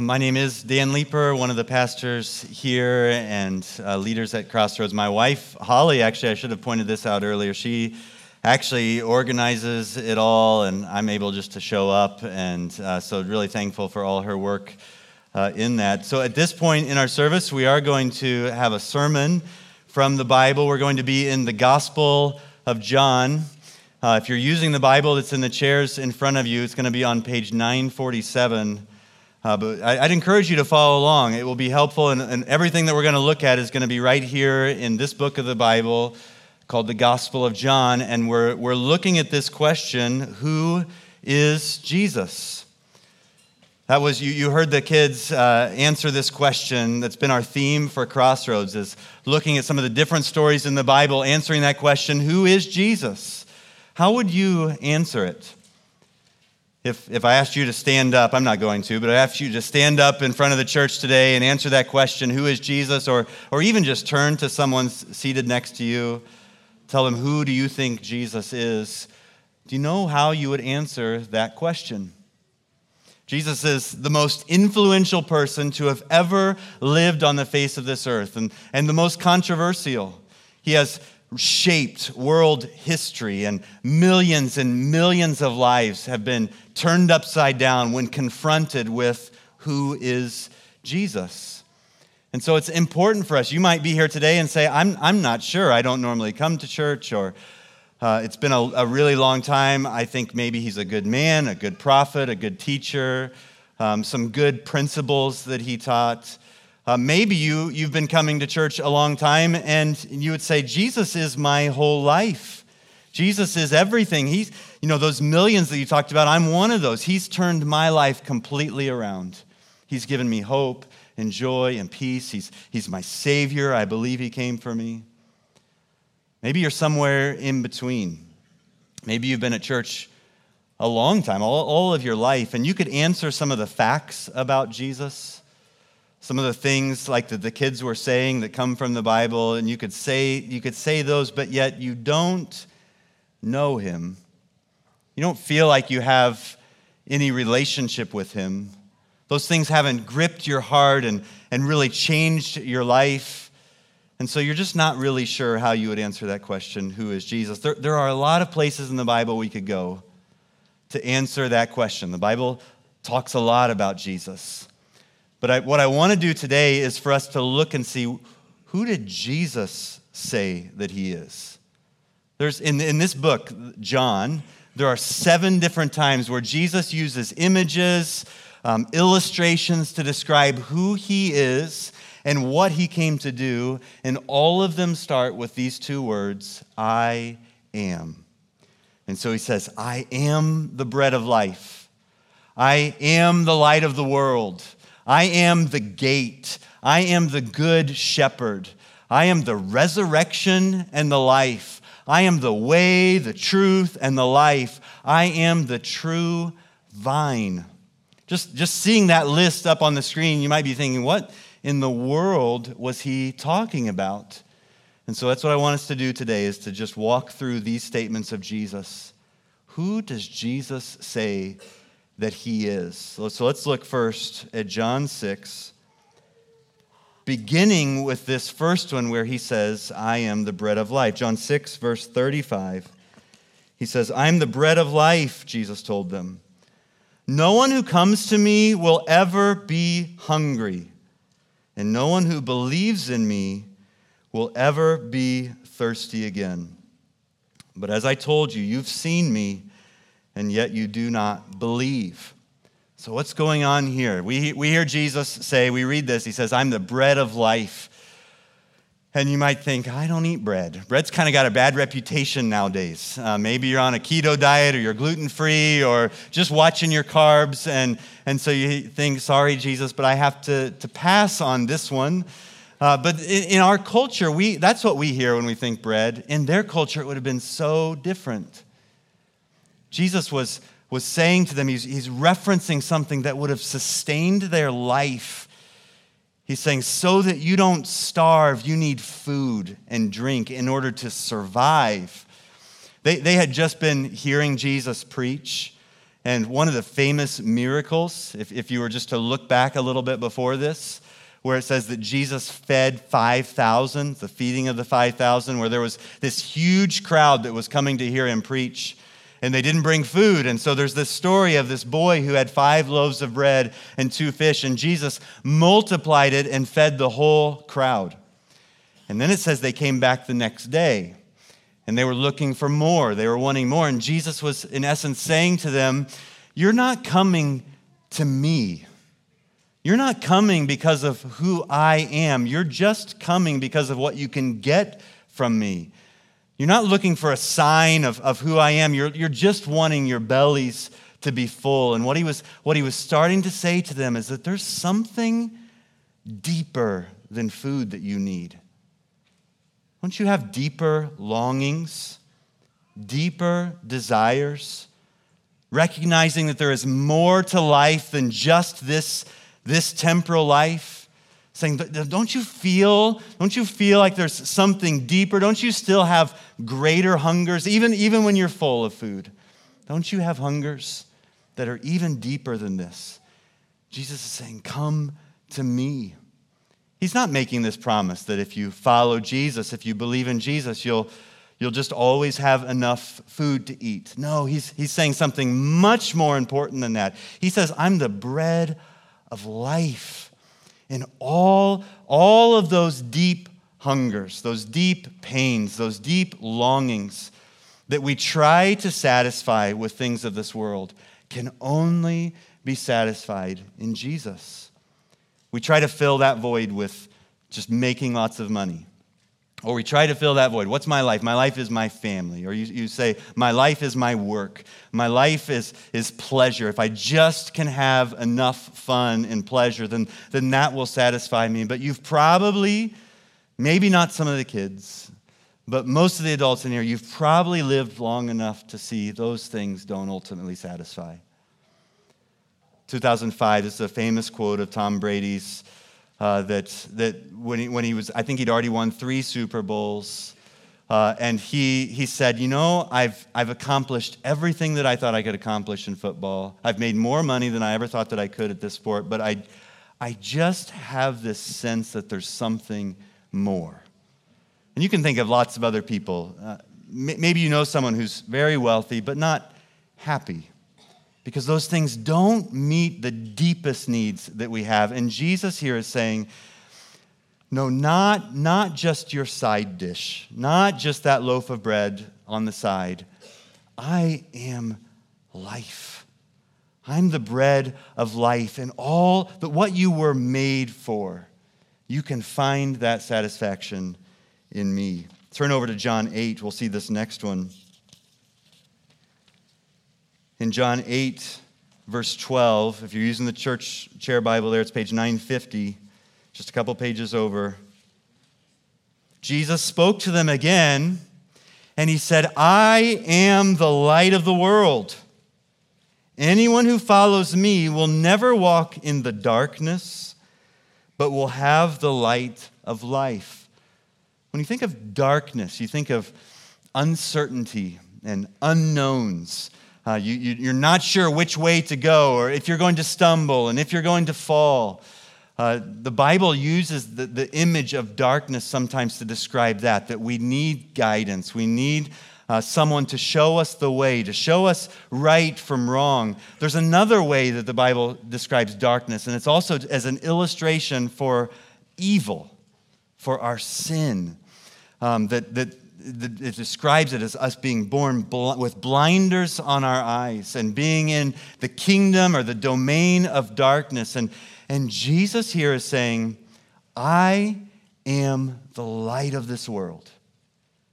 Uh, my name is Dan Leeper, one of the pastors here and uh, leaders at Crossroads. My wife, Holly, actually, I should have pointed this out earlier. She actually organizes it all, and I'm able just to show up. And uh, so, really thankful for all her work uh, in that. So, at this point in our service, we are going to have a sermon from the Bible. We're going to be in the Gospel of John. Uh, if you're using the Bible that's in the chairs in front of you, it's going to be on page 947. Uh, but I, would encourage you to follow along. It will be helpful, and, and everything that we're going to look at is going to be right here in this book of the Bible called the Gospel of John. And we're, we're looking at this question who is Jesus? That was, you, you heard the kids uh, answer this question. That's been our theme for Crossroads, is looking at some of the different stories in the Bible, answering that question who is Jesus? How would you answer it? If, if I asked you to stand up, I'm not going to, but I asked you to stand up in front of the church today and answer that question, who is Jesus? Or, or even just turn to someone seated next to you, tell them, who do you think Jesus is? Do you know how you would answer that question? Jesus is the most influential person to have ever lived on the face of this earth and, and the most controversial. He has shaped world history, and millions and millions of lives have been turned upside down when confronted with who is Jesus. And so it's important for us. You might be here today and say, I'm, I'm not sure. I don't normally come to church, or uh, it's been a, a, really long time. I think maybe he's a good man, a good prophet, a good teacher, um, some good principles that he taught. Uh, maybe you, you've been coming to church a long time and you would say, Jesus is my whole life. Jesus is everything. He's, you know, those millions that you talked about, I'm one of those. He's turned my life completely around. He's given me hope and joy and peace. He's, he's my Savior. I believe He came for me. Maybe you're somewhere in between. Maybe you've been at church a long time, all, all of your life, and you could answer some of the facts about Jesus some of the things like that the kids were saying that come from the Bible, and you could say you could say those, but yet you don't know him. You don't feel like you have any relationship with him. Those things haven't gripped your heart and, and really changed your life. And so you're just not really sure how you would answer that question who is Jesus? There, there are a lot of places in the Bible we could go to answer that question. The Bible talks a lot about Jesus. But I, what I want to do today is for us to look and see who did Jesus say that he is? There's in, in this book, John, there are seven different times where Jesus uses images, um, illustrations to describe who he is and what he came to do. And all of them start with these two words I am. And so he says, I am the bread of life. I am the light of the world. I am the gate. I am the good shepherd. I am the resurrection and the life. I am the way, the truth, and the life. I am the true vine. Just, just seeing that list up on the screen, you might be thinking, what in the world was he talking about? And so that's what I want us to do today is to just walk through these statements of Jesus. Who does Jesus say that he is. So, let's look first at John 6, beginning with this first one where he says, I am the bread of life. John 6, verse 35. He says, I am the bread of life, Jesus told them. No one who comes to me will ever be hungry, and no one who believes in me will ever be thirsty again. But as I told you, you've seen me and yet you do not believe. So, what's going on here? We, we hear Jesus say, we read this, he says, I'm the bread of life. And you might think, I don't eat bread. Bread's kind of got a bad reputation nowadays. Uh, maybe you're on a keto diet or you're gluten free or just watching your carbs. And, and so you think, sorry, Jesus, but I have to, to pass on this one. Uh, but in, in our culture, we, that's what we hear when we think bread. In their culture, it would have been so different. Jesus was, was saying to them, he's, he's referencing something that would have sustained their life. He's saying, so that you don't starve, you need food and drink in order to survive. They, they had just been hearing Jesus preach, And one of the famous miracles, if, if you were just to look back a little bit before this, where it says that Jesus fed 5,000, the feeding of the 5,000, where there was this huge crowd that was coming to hear him preach, and they didn't bring food. And so there's this story of this boy who had five loaves of bread and two fish, and Jesus multiplied it and fed the whole crowd. And then it says they came back the next day and they were looking for more. They were wanting more. And Jesus was, in essence, saying to them, You're not coming to me. You're not coming because of who I am. You're just coming because of what you can get from me. You're not looking for a sign of, of who I am. You're, you're just wanting your bellies to be full. And what he, was, what he was starting to say to them is that there's something deeper than food that you need. Don't you have deeper longings, deeper desires? Recognizing that there is more to life than just this, this temporal life? Saying, don't you feel, don't you feel like there's something deeper? Don't you still have greater hungers, even, even when you're full of food? Don't you have hungers that are even deeper than this? Jesus is saying, Come to me. He's not making this promise that if you follow Jesus, if you believe in Jesus, you'll, you'll just always have enough food to eat. No, he's, he's saying something much more important than that. He says, I'm the bread of life. And all, all of those deep hungers, those deep pains, those deep longings that we try to satisfy with things of this world can only be satisfied in Jesus. We try to fill that void with just making lots of money. Or we try to fill that void. What's my life? My life is my family. Or you, you say, My life is my work. My life is, is pleasure. If I just can have enough fun and pleasure, then, then that will satisfy me. But you've probably, maybe not some of the kids, but most of the adults in here, you've probably lived long enough to see those things don't ultimately satisfy. 2005. This is a famous quote of Tom Brady's uh, that, that when, he, when he was, I think he'd already won three Super Bowls. Uh, and he, he said, You know, I've, I've accomplished everything that I thought I could accomplish in football. I've made more money than I ever thought that I could at this sport, but I, I just have this sense that there's something more. And you can think of lots of other people. Uh, maybe you know someone who's very wealthy, but not happy because those things don't meet the deepest needs that we have. And Jesus here is saying, no, not, not just your side dish, not just that loaf of bread on the side. I am life. I'm the bread of life, and all that what you were made for, you can find that satisfaction in me. Turn over to John 8. We'll see this next one in John 8, verse 12. If you're using the church chair Bible there, it's page 950, just a couple pages over. Jesus spoke to them again, and he said, I am the light of the world. Anyone who follows me will never walk in the darkness, but will have the light of life. When you think of darkness, you think of uncertainty and unknowns. Uh, you, you, are not sure which way to go, or if you're going to stumble, and if you're going to fall. Uh, the Bible uses the, the image of darkness sometimes to describe that, that we need guidance. We need uh, someone to show us the way, to show us right from wrong. There's another way that the Bible describes darkness, and it's also as an illustration for evil, for our sin. Um, that, that it describes it as us being born bl- with blinders on our eyes and being in the kingdom or the domain of darkness. And, and Jesus here is saying, I am the light of this world.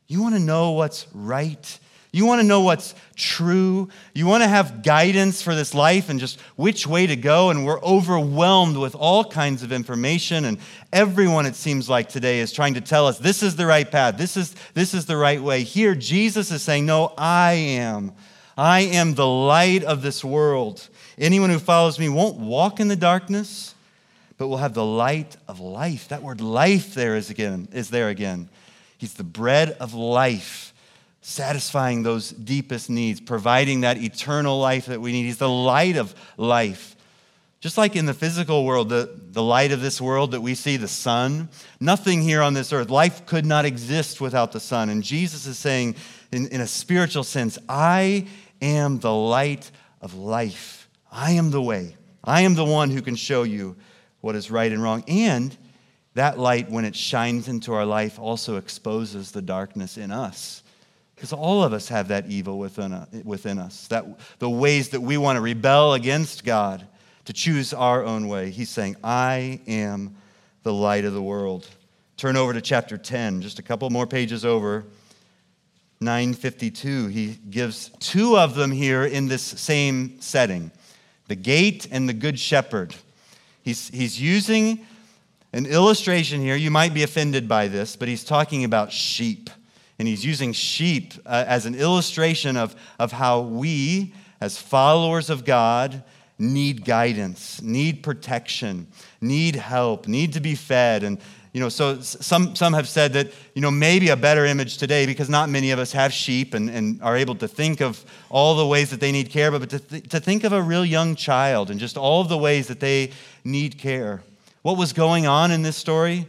You want to know what's right? You want to know what's true. You want to have guidance for this life and just which way to go. And we're overwhelmed with all kinds of information. And everyone, it seems like today, is trying to tell us this is the right path, this is, this is the right way. Here, Jesus is saying, No, I am. I am the light of this world. Anyone who follows me won't walk in the darkness, but will have the light of life. That word life there is again, is there again. He's the bread of life satisfying those deepest needs, providing that eternal life that we need. He's the light of life. Just like in the physical world, the, the light of this world that we see, the sun, nothing here on this earth, life could not exist without the sun. And Jesus is saying, in, in a spiritual sense, I am the light of life. I am the way. I am the one who can show you what is right and wrong. And that light, when it shines into our life, also exposes the darkness in us. Because all of us have that evil within, us, that, the ways that we want to rebel against God, to choose our own way. He's saying, I am the light of the world. Turn over to chapter 10, just a couple more pages over. 952. He gives two of them here in this same setting the gate and the good shepherd. He's, he's using an illustration here. You might be offended by this, but he's talking about sheep and he's using sheep uh, as an illustration of, of how we, as followers of God, need guidance, need protection, need help, need to be fed. And, you know, so some, some have said that, you know, maybe a better image today, because not many of us have sheep and, and are able to think of all the ways that they need care, but to, th- to think of a real young child and just all of the ways that they need care. What was going on in this story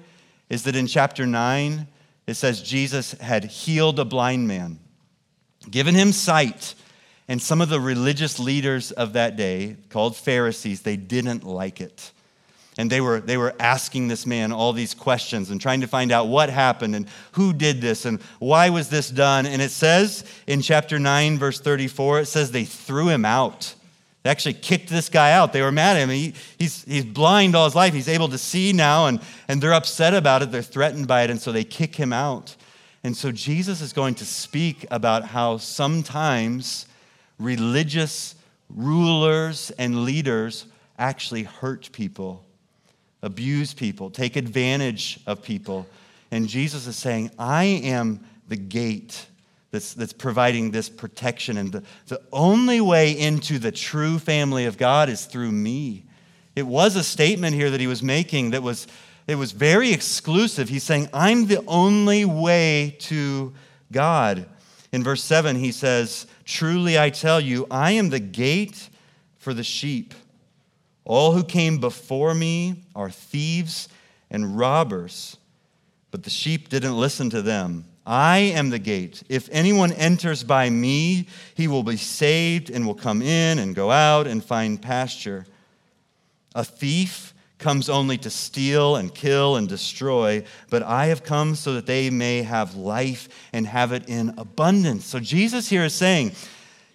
is that in chapter 9, it says Jesus had healed a blind man, given him sight. And some of the religious leaders of that day, called Pharisees, they didn't like it. And they were, they were asking this man all these questions and trying to find out what happened and who did this and why was this done. And it says in chapter 9, verse 34, it says they threw him out. They actually kicked this guy out. They were mad at him. He, he's, he's blind all his life. He's able to see now, and, and they're upset about it. They're threatened by it, and so they kick him out. And so Jesus is going to speak about how sometimes religious rulers and leaders actually hurt people, abuse people, take advantage of people. And Jesus is saying, I am the gate that's, that's providing this protection. And the, the only way into the true family of God is through me. It was a statement here that he was making that was, it was very exclusive. He's saying, I'm the only way to God. In verse 7, he says, Truly I tell you, I am the gate for the sheep. All who came before me are thieves and robbers, but the sheep didn't listen to them. I am the gate. If anyone enters by me, he will be saved and will come in and go out and find pasture. A thief comes only to steal and kill and destroy, but I have come so that they may have life and have it in abundance. So Jesus here is saying,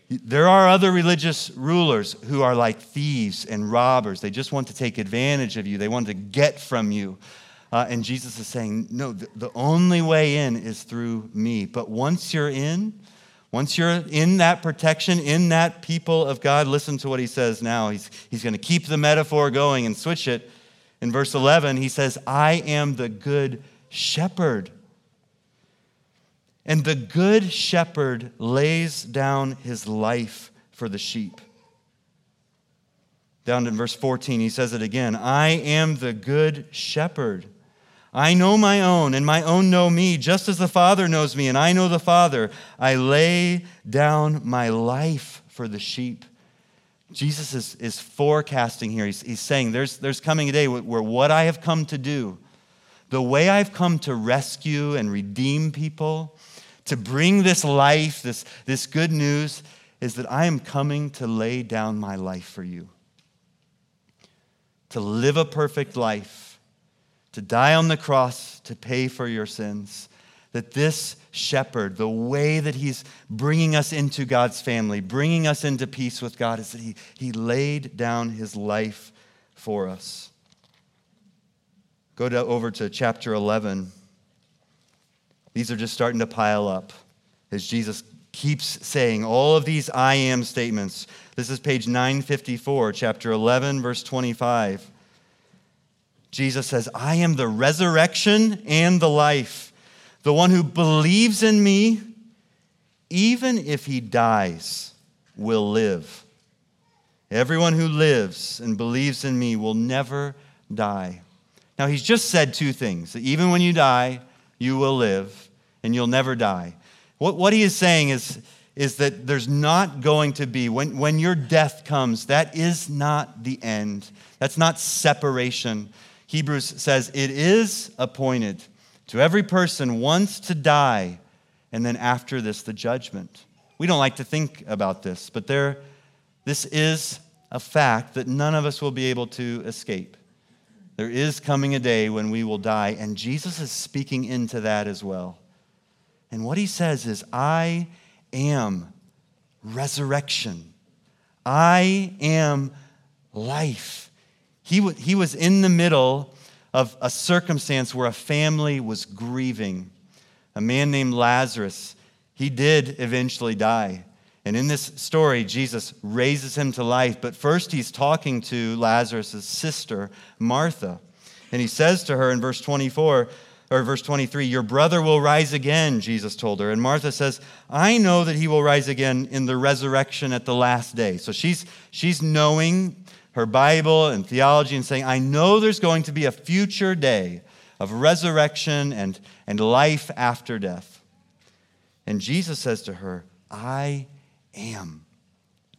there are other religious rulers who are like thieves and robbers. They just want to take advantage of you. They want to get from you. Uh, and Jesus is saying, no, the, the only way in is through me. But once you're in, once you're in that protection, in that people of God, listen to what he says now. He's, he's going to keep the metaphor going and switch it. In verse 11, he says, I am the good shepherd. And the good shepherd lays down his life for the sheep. Down in verse 14, he says it again I am the good shepherd. I know my own, and my own know me, just as the Father knows me, and I know the Father. I lay down my life for the sheep. Jesus is, is forecasting here. He's, he's saying there's, there's coming a day where what I have come to do, the way I've come to rescue and redeem people, to bring this life, this, this good news, is that I am coming to lay down my life for you. To live a perfect life to die on the cross to pay for your sins. That this shepherd, the way that he's bringing us into God's family, bringing us into peace with God, is that he, he laid down his life for us. Go to, over to chapter 11. These are just starting to pile up as Jesus keeps saying all of these I am statements. This is page 954, chapter 11, verse 25. Jesus says, I am the resurrection and the life. The one who believes in me, even if he dies, will live. Everyone who lives and believes in me will never die. Now, he's just said two things that even when you die, you will live and you'll never die. What, what he is saying is, is that there's not going to be, when, when your death comes, that is not the end. That's not separation. Hebrews says it is appointed to every person once to die, and then after this, the judgment. We don't like to think about this, but there, this is a fact that none of us will be able to escape. There is coming a day when we will die, and Jesus is speaking into that as well. And what he says is, I am resurrection. I am life. He, w- he was in the middle of a circumstance where a family was grieving. A man named Lazarus, he did eventually die. And in this story, Jesus raises him to life. But first, he's talking to Lazarus' sister, Martha. And he says to her in verse 24, or verse 23, Your brother will rise again, Jesus told her. And Martha says, I know that he will rise again in the resurrection at the last day. So she's, she's knowing her Bible and theology and saying, I know there's going to be a future day of resurrection and, and life after death. And Jesus says to her, I am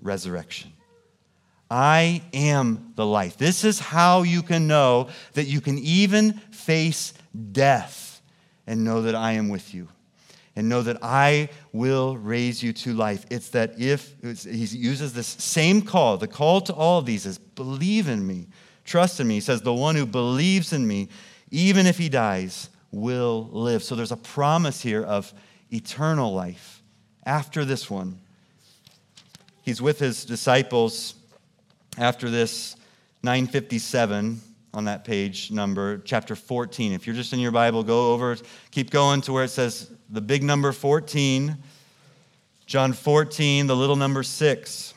resurrection. I am the life. This is how you can know that you can even face death and know that I am with you and know that I will raise you to life. It's that if he uses this same call, the call to all of these is believe in me, trust in me. He says, The one who believes in me, even if he dies, will live. So there's a promise here of eternal life after this one. He's with his disciples after this 957 on that page number, chapter 14. If you're just in your Bible, go over, keep going to where it says the big number 14, John 14, the little number 6.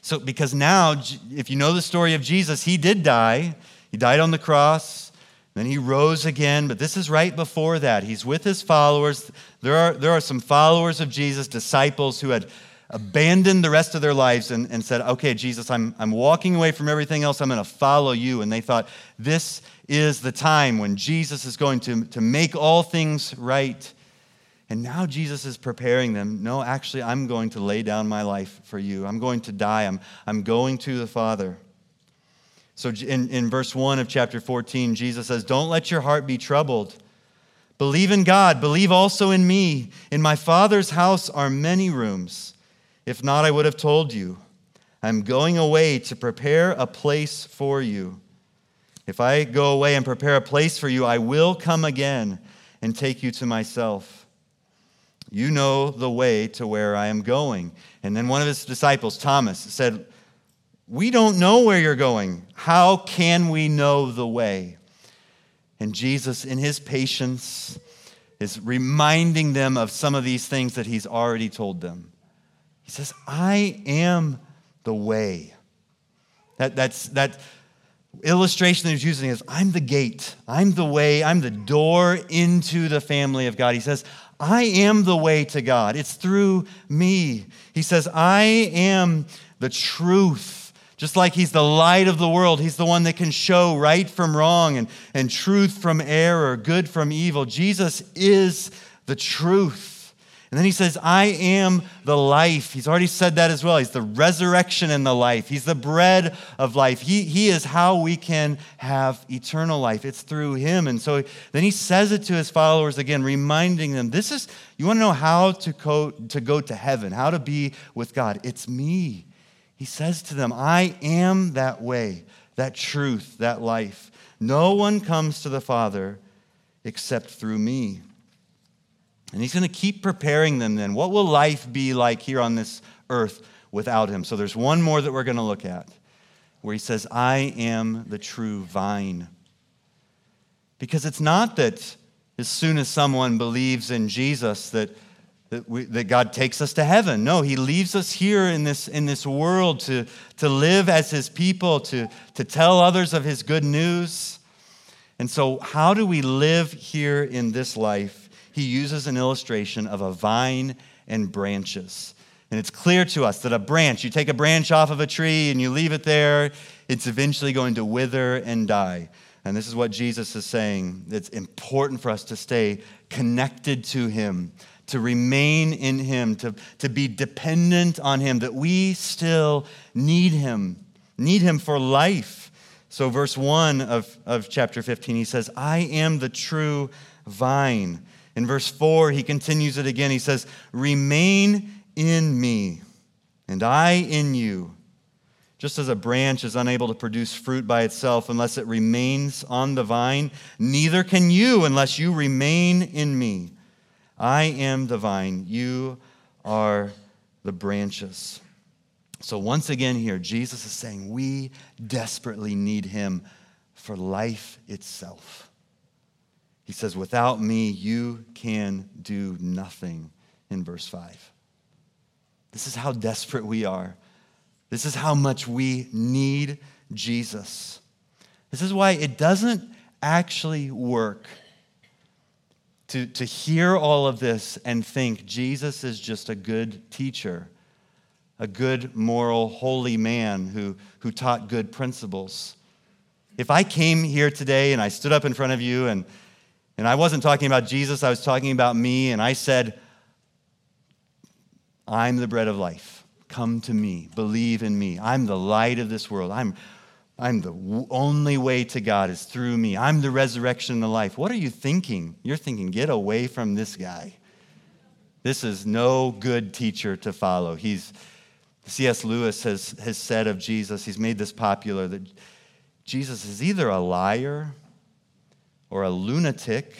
So, because now, if you know the story of Jesus, he did die. He died on the cross, then he rose again, but this is right before that. He's with his followers. There are, there are some followers of Jesus, disciples who had abandoned the rest of their lives and, and said, Okay, Jesus, I'm, I'm walking away from everything else. I'm going to follow you. And they thought, This is the time when Jesus is going to, to make all things right. And now Jesus is preparing them. No, actually, I'm going to lay down my life for you. I'm going to die. I'm, I'm going to the Father. So in, in verse 1 of chapter 14, Jesus says, Don't let your heart be troubled. Believe in God. Believe also in me. In my Father's house are many rooms. If not, I would have told you. I'm going away to prepare a place for you. If I go away and prepare a place for you, I will come again and take you to myself. You know the way to where I am going. And then one of his disciples, Thomas, said, We don't know where you're going. How can we know the way? And Jesus, in his patience, is reminding them of some of these things that he's already told them. He says, I am the way. That, that's, that illustration that he's using is I'm the gate, I'm the way, I'm the door into the family of God. He says, I am the way to God. It's through me. He says, I am the truth. Just like he's the light of the world, he's the one that can show right from wrong and, and truth from error, good from evil. Jesus is the truth. And then he says, I am the life. He's already said that as well. He's the resurrection and the life. He's the bread of life. He, he is how we can have eternal life. It's through him. And so then he says it to his followers again, reminding them this is, you want to know how to go, to go to heaven, how to be with God? It's me. He says to them, I am that way, that truth, that life. No one comes to the Father except through me. And he's going to keep preparing them then. What will life be like here on this earth without him? So there's one more that we're going to look at where he says, I am the true vine. Because it's not that as soon as someone believes in Jesus that, that, we, that God takes us to heaven. No, he leaves us here in this, in this world to, to live as his people, to, to tell others of his good news. And so, how do we live here in this life? He uses an illustration of a vine and branches. And it's clear to us that a branch, you take a branch off of a tree and you leave it there, it's eventually going to wither and die. And this is what Jesus is saying. It's important for us to stay connected to Him, to remain in Him, to, to be dependent on Him, that we still need Him, need Him for life. So, verse 1 of, of chapter 15, he says, I am the true vine. In verse 4, he continues it again. He says, Remain in me, and I in you. Just as a branch is unable to produce fruit by itself unless it remains on the vine, neither can you unless you remain in me. I am the vine, you are the branches. So, once again, here, Jesus is saying we desperately need him for life itself. He says, Without me, you can do nothing, in verse 5. This is how desperate we are. This is how much we need Jesus. This is why it doesn't actually work to, to hear all of this and think Jesus is just a good teacher, a good, moral, holy man who, who taught good principles. If I came here today and I stood up in front of you and, and I wasn't talking about Jesus, I was talking about me, and I said, I'm the bread of life. Come to me. Believe in me. I'm the light of this world. I'm, I'm the only way to God is through me. I'm the resurrection and the life. What are you thinking? You're thinking, get away from this guy. This is no good teacher to follow. He's, C.S. Lewis has, has said of Jesus, he's made this popular, that Jesus is either a liar or a lunatic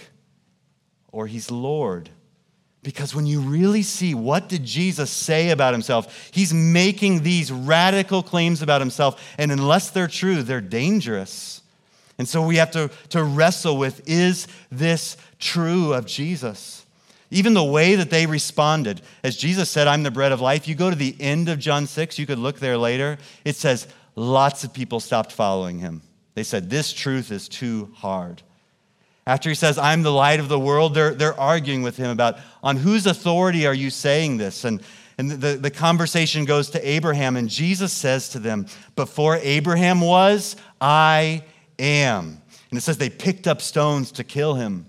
or he's Lord. Because when you really see what did Jesus say about himself, he's making these radical claims about himself, and unless they're true, they're dangerous. And so we have to, to wrestle with is this true of Jesus? Even the way that they responded, as Jesus said, I'm the bread of life, you go to the end of John 6, you could look there later, it says lots of people stopped following him. They said, This truth is too hard. After he says, I'm the light of the world, they're, they're arguing with him about on whose authority are you saying this? And, and the, the conversation goes to Abraham, and Jesus says to them, Before Abraham was, I am. And it says they picked up stones to kill him.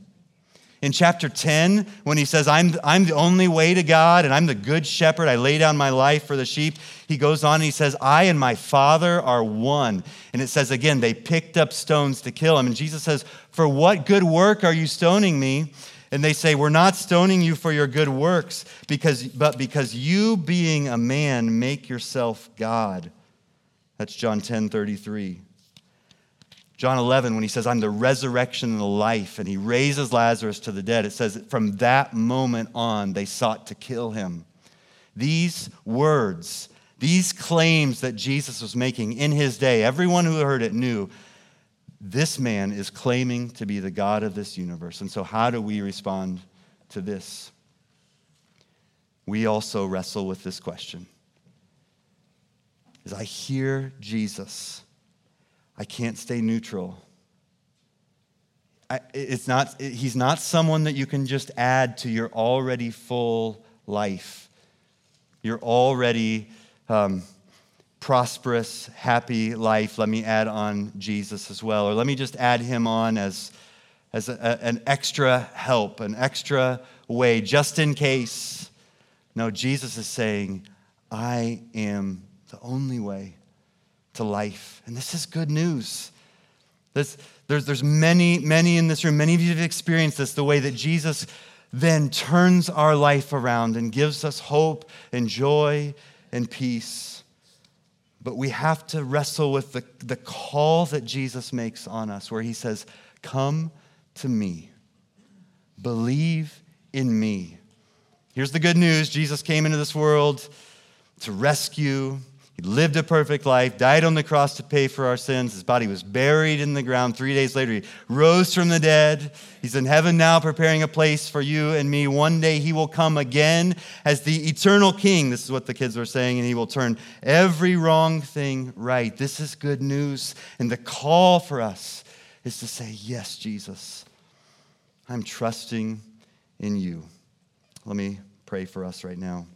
In chapter 10, when he says, I'm, I'm the only way to God and I'm the good shepherd, I lay down my life for the sheep, he goes on and he says, I and my Father are one. And it says again, they picked up stones to kill him. And Jesus says, For what good work are you stoning me? And they say, We're not stoning you for your good works, because, but because you, being a man, make yourself God. That's John 10 33. John 11, when he says, I'm the resurrection and the life, and he raises Lazarus to the dead, it says, from that moment on, they sought to kill him. These words, these claims that Jesus was making in his day, everyone who heard it knew this man is claiming to be the God of this universe. And so, how do we respond to this? We also wrestle with this question. As I hear Jesus, I can't stay neutral. I, it's not, he's not someone that you can just add to your already full life, You're already um, prosperous, happy life. Let me add on Jesus as well. Or let me just add him on as, as a, an extra help, an extra way, just in case. No, Jesus is saying, I am the only way to life. And this is good news. This, there's, there's many, many in this room, many of you have experienced this, the way that Jesus then turns our life around and gives us hope and joy and peace. But we have to wrestle with the, the call that Jesus makes on us, where he says, Come to me, believe in me. Here's the good news Jesus came into this world to rescue, he lived a perfect life, died on the cross to pay for our sins. His body was buried in the ground. Three days later, he rose from the dead. He's in heaven now, preparing a place for you and me. One day, he will come again as the eternal king. This is what the kids were saying, and he will turn every wrong thing right. This is good news. And the call for us is to say, Yes, Jesus, I'm trusting in you. Let me pray for us right now.